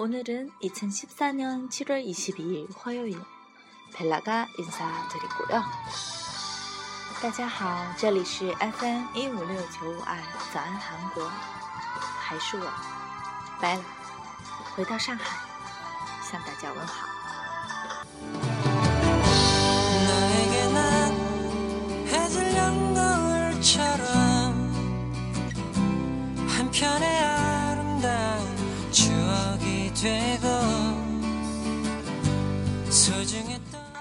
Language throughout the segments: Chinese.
오늘은 2014년 7월 22일 화요일 벨라가 인사드리고요. 大家好，这里是 FM 一五六九五二早安韩国，还是我，白了，回到上海，向大家问好。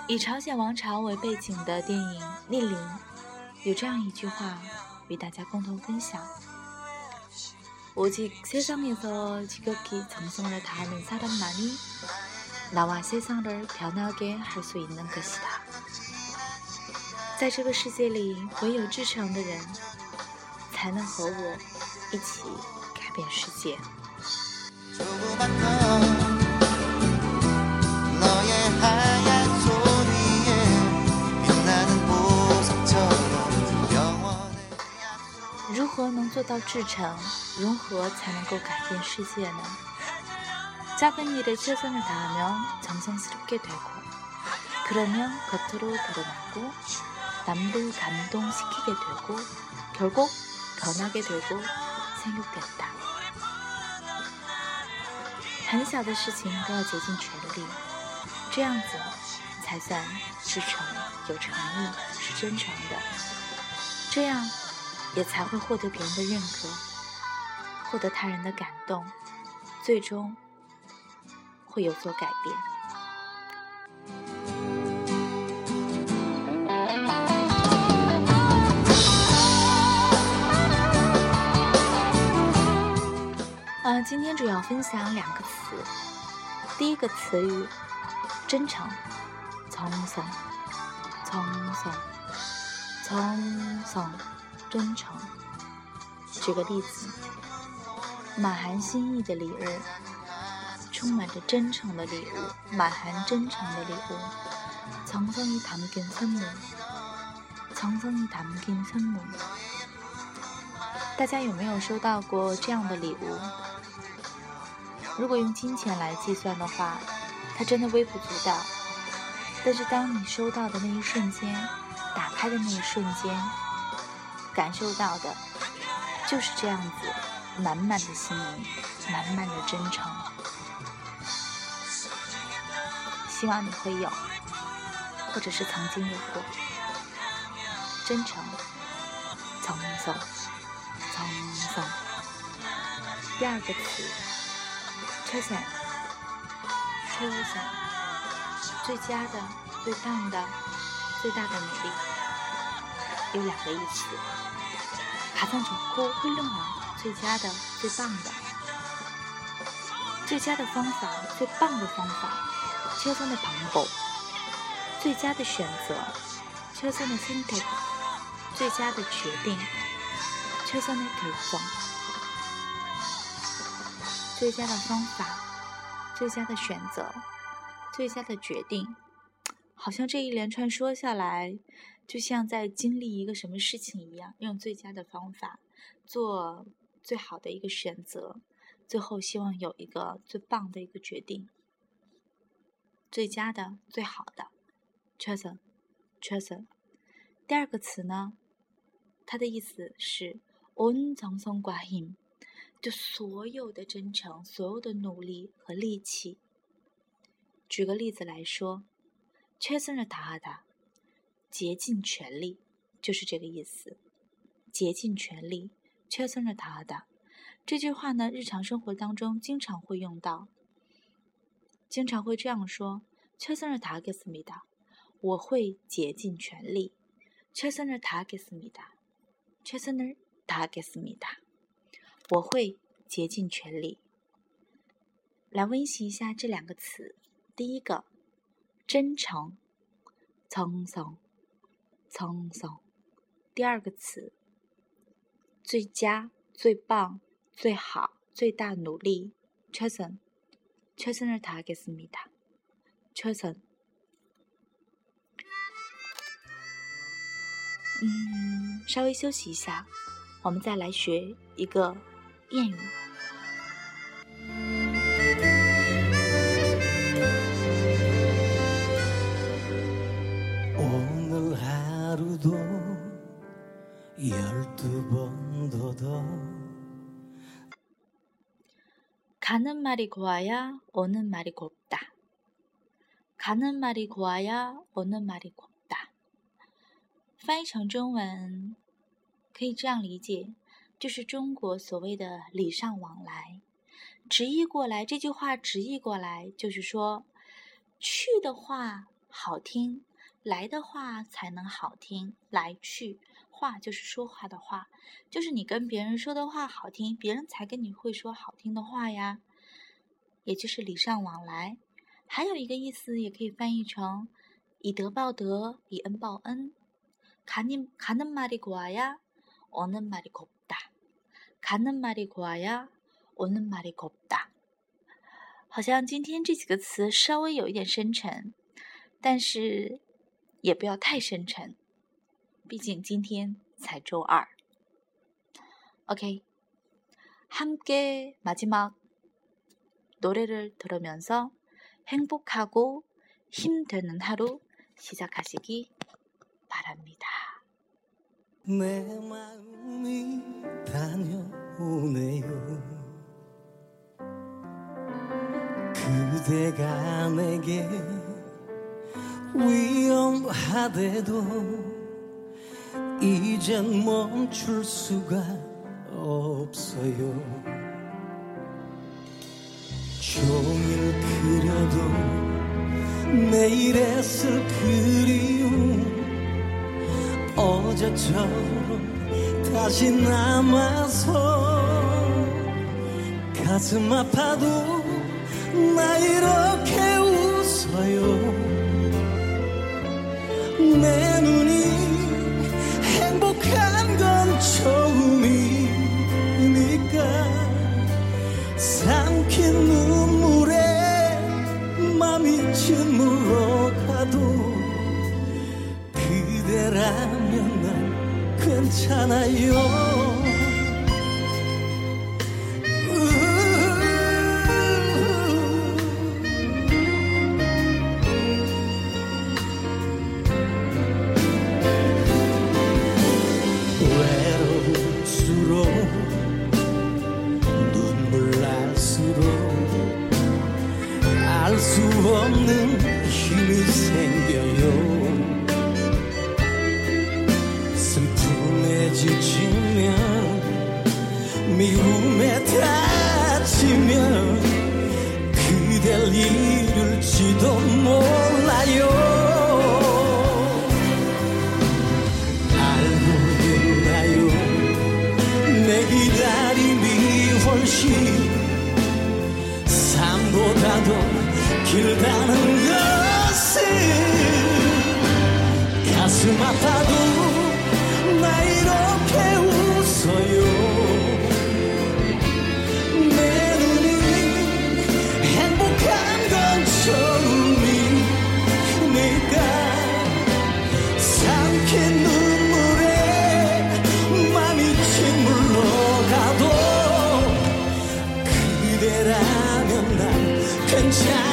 以朝鲜王朝为背景的电影《逆鳞》有这样一句话与大家共同分享：“오직세상에서지극히정성을다하는사람만이나와세상을변하게할수있는것이다。”在这个世界里，唯有至诚的人才能和我一起改变世界。 何能做到至诚？如何才能够改变世界呢？작은일에최선을다하면정성스럽게되고그러면겉으로드러나고남들감동시키게되고결국변하게되고생육된다很小的事情都要竭尽全力，这样子才算至诚、有诚意、是真诚的。这样 也才会获得别人的认可，获得他人的感动，最终会有所改变。嗯，今天主要分享两个词。第一个词语，真诚，从松，从松，从松，真诚。举个例子，满含心意的礼物，充满着真诚的礼物，满含真诚的礼物。从松이담긴선 물， 从松이담긴선 물。 大家有没有收到过这样的礼物？如果用金钱来计算的话，它真的微不足道。但是当你收到的那一瞬间，打开的那一瞬间， 感受到的就是这样子满满的心意，满满的真诚。希望你会有，或者是曾经有过真诚。从送，从送。第二个词。车伞，车伞，最佳的、最棒的、最大的努力，有两个意思。卡赞总库会用啊，最佳的、最棒的，最佳的方法，最棒的方法，车伞的磅礴，最佳的选择，车伞的선택最佳的决定，车伞的결정最佳的方法，最佳的选择，最佳的决定，好像这一连串说下来， 就像在经历一个什么事情一样，用最佳的方法，做最好的一个选择，最后希望有一个最棒的一个决定。最佳的，最好的。treasure。treasure。第二个词呢，它的意思是 own 从从挂 him。就所有的真诚，所有的努力和力气。举个例子来说。treasure the 塔。竭尽全力，就是这个意思。竭尽全力，최선을다하 다。 这句话呢，日常生活当中经常会用到，经常会这样说：최선을다하겠습니 다。 我会竭尽全力。최선을다하겠습니 다。 최선을다하겠습니 다。 我会竭尽全力来温习一下这两个词。第一个，真诚，匆匆， 匆匆。第二个词，最佳、最棒、最好、最大努力。최 선， 최선을다하겠습니 다。 최 선。 嗯，稍微休息一下，我们再来学一个。谚语。 도 열두 번도 더 가는 말이 고와야 오는 말이 곱다. 가는 말이 고와야 오는 말이 곱다. 翻译成中文可以这样理解，就是中国所谓的礼尚往来。直译过来，这句话直译过来就是说，去的话好听， 来的话才能好听。来去话就是说话的话，就是你跟别人说的话好听，别人才跟你会说好听的话呀。也就是礼尚往来。还有一个意思也可以翻译成以德报德，以恩报恩。卡尼卡嫩玛丽果呀，我嫩玛丽果大。卡嫩玛丽果呀。我那玛丽狗大，好像今天这几个词稍微有一点深沉，但是 也不要太深沉，毕竟今天才周二。OK，함께마지막노래를들으면서행복하고힘되는하루시작하시기바랍니다 그대가 내게 위험하대도 이젠 멈출 수가 없어요. 종일 그려도 매일 애쓸 그리움 어제처럼 다시 남아서 가슴 아파도 나 이렇게 웃어요 내 눈이 행복한 건 처음이니까 삼킨 눈물에 맘이 짓물러 가도 그대라면 난 괜찮아요 from the sunshine.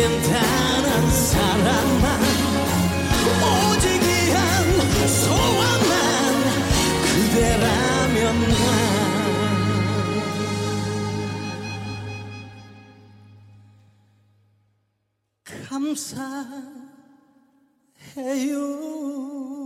내겐 단 한 사람만 오직 이한 소원만 그대라면 난 감사해요.